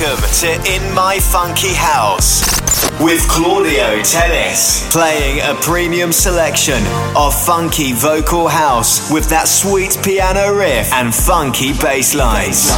Welcome to In My Funky House with Claudio Tennis, playing a premium selection of funky vocal house with that sweet piano riff and funky bass lines.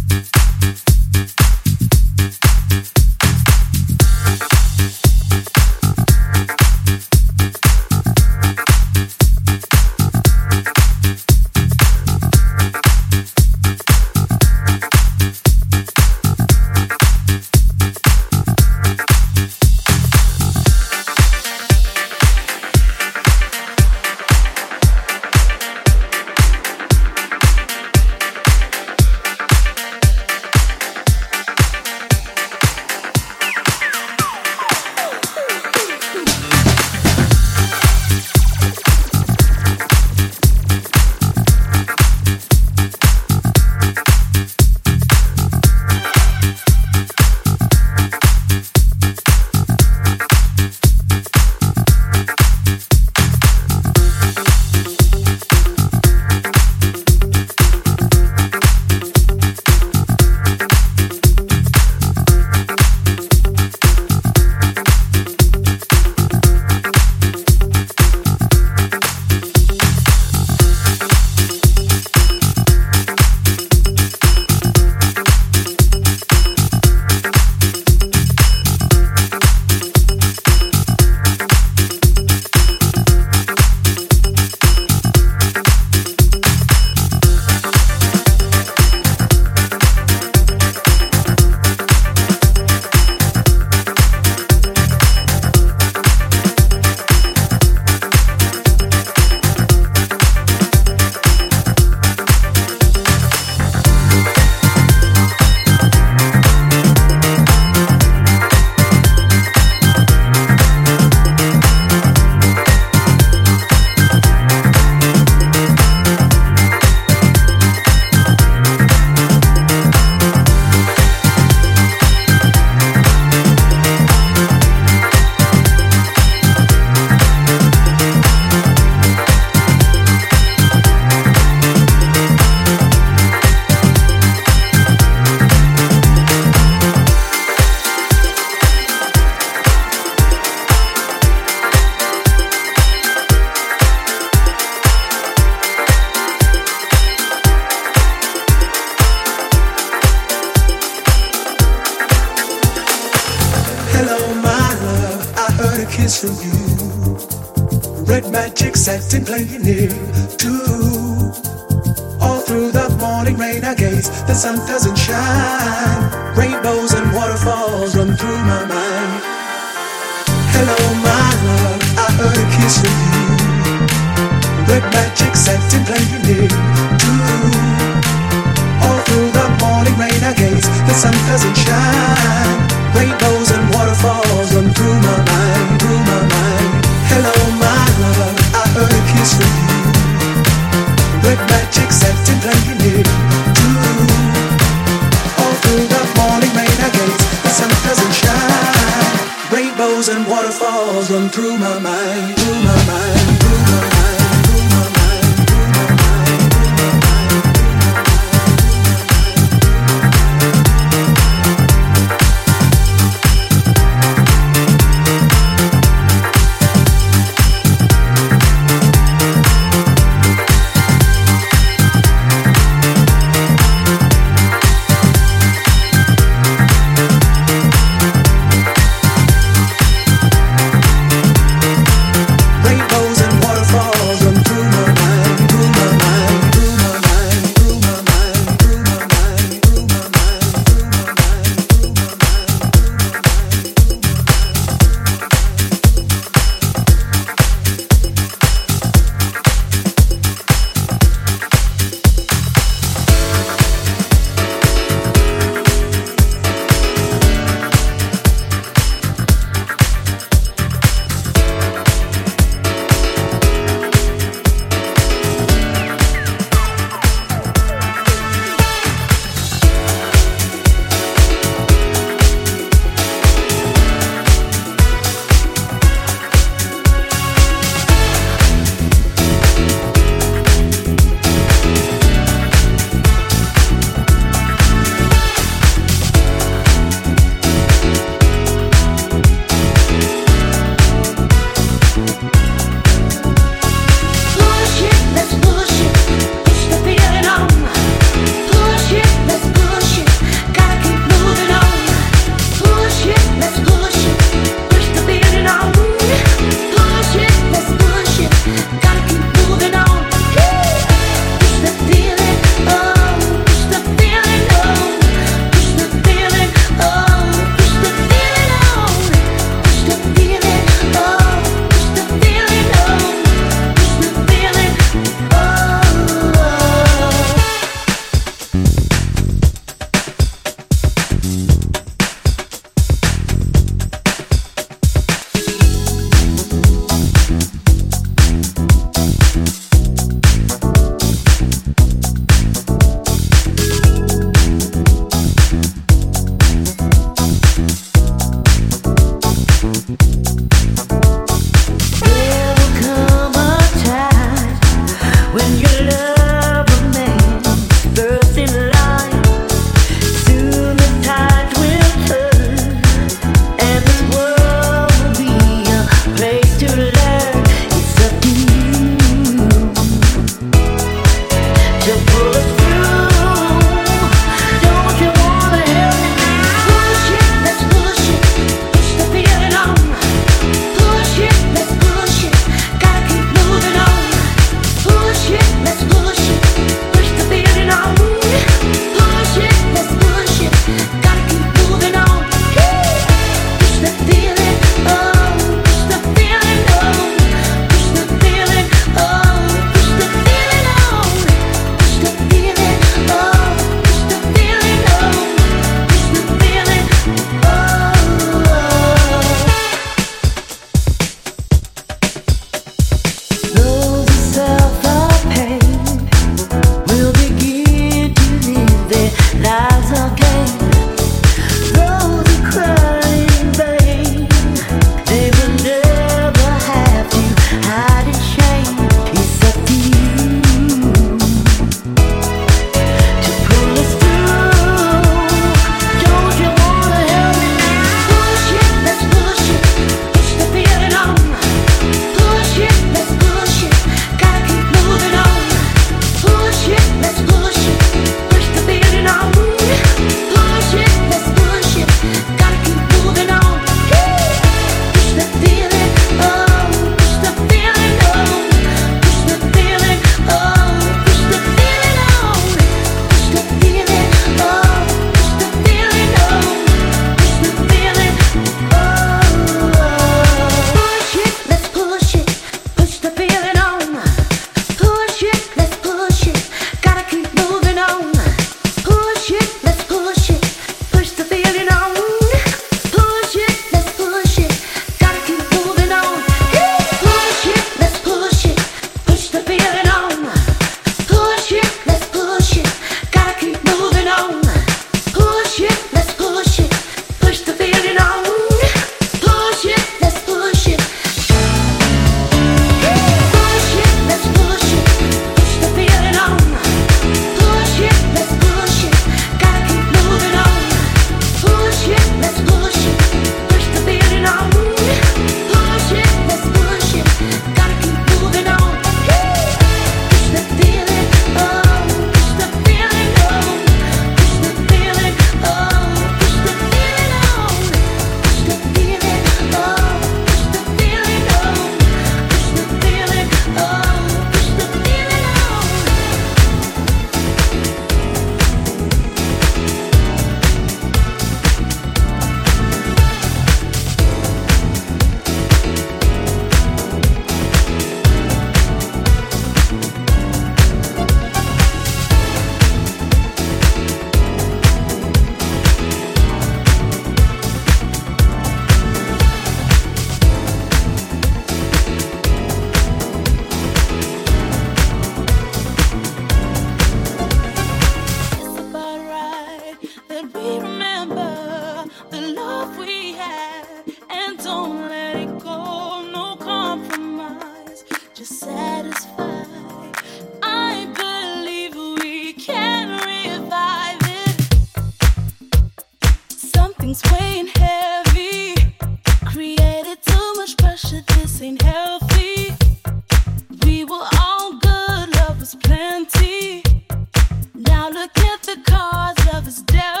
Me.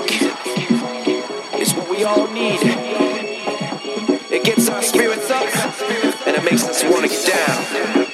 music is what we all need. It gets our spirits up and it makes us want to get down.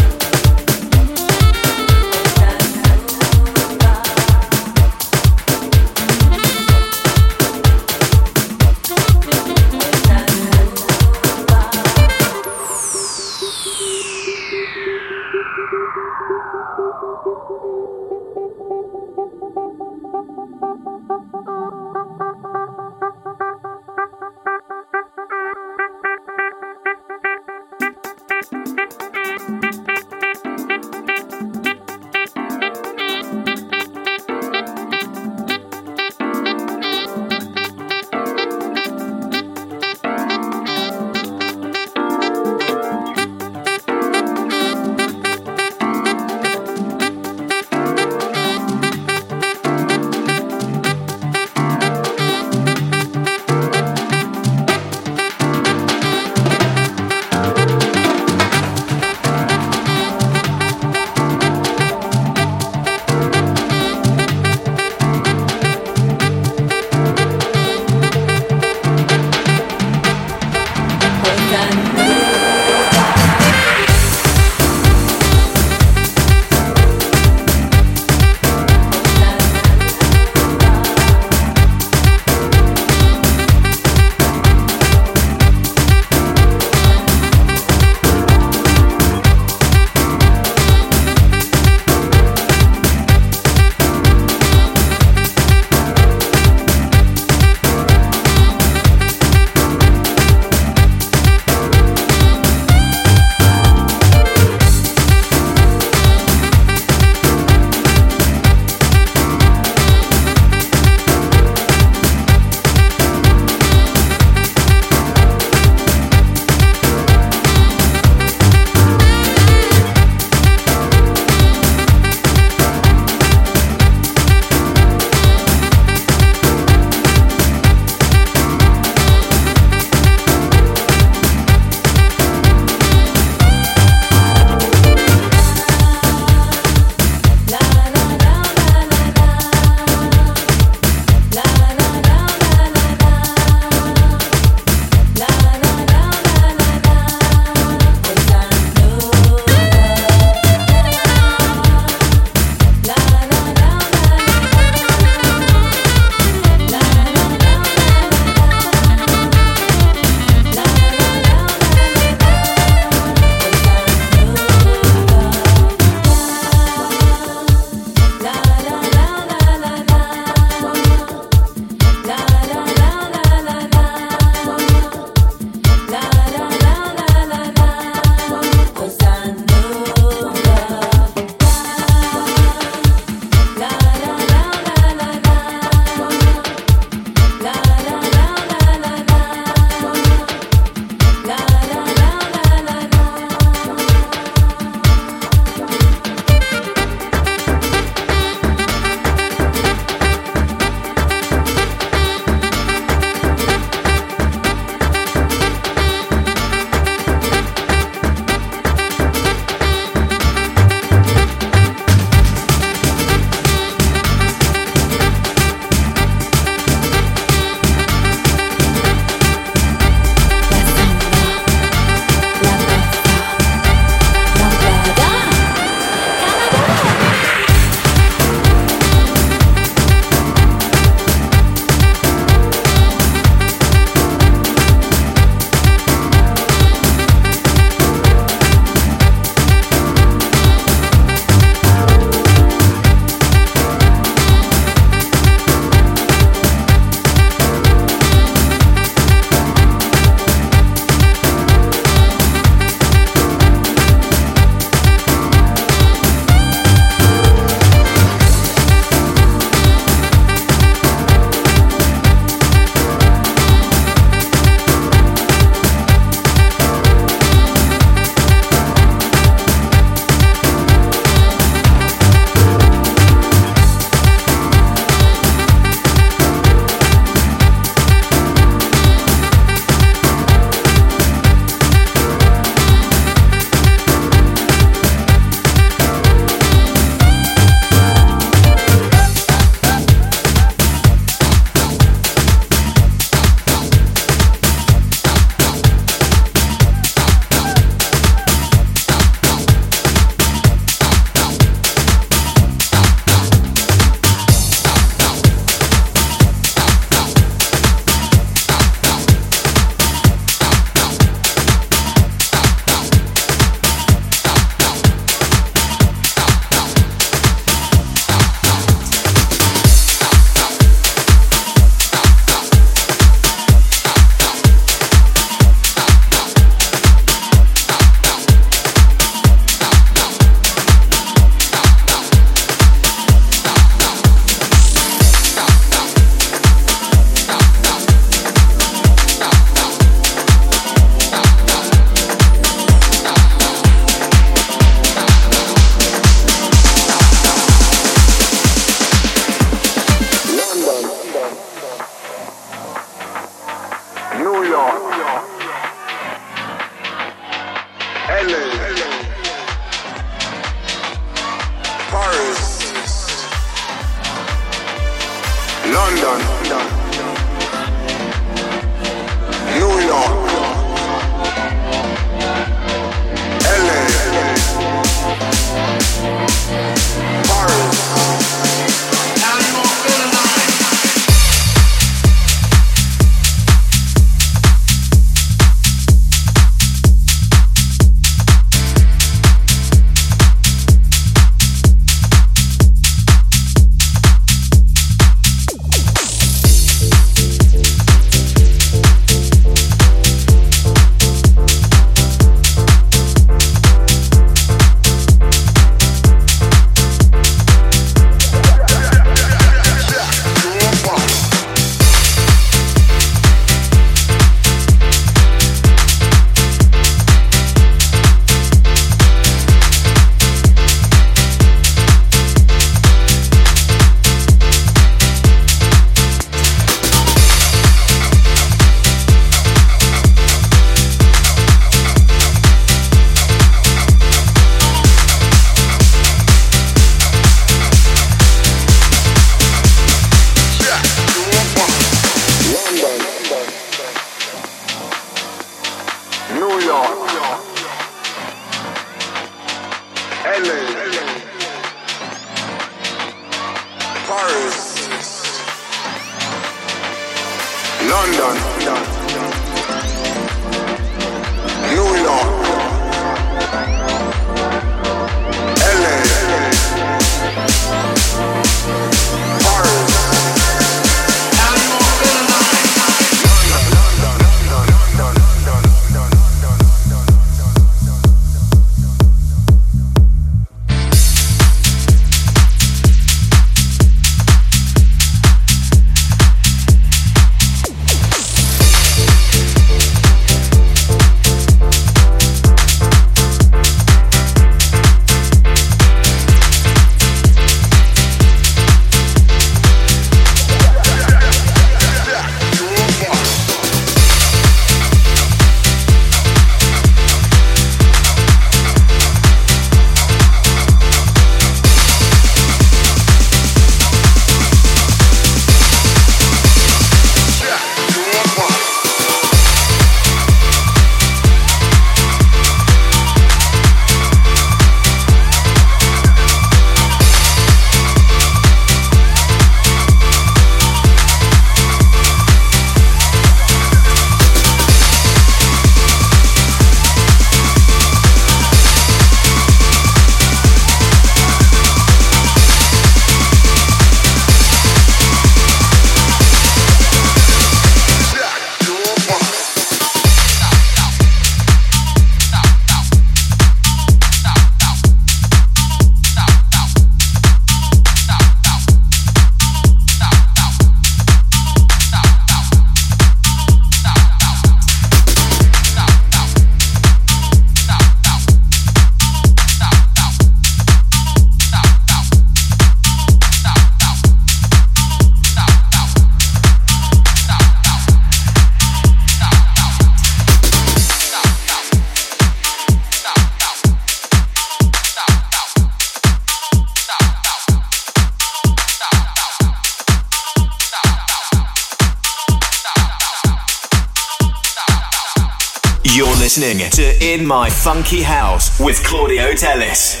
Listening to In My Funky House with Claudio Tellis.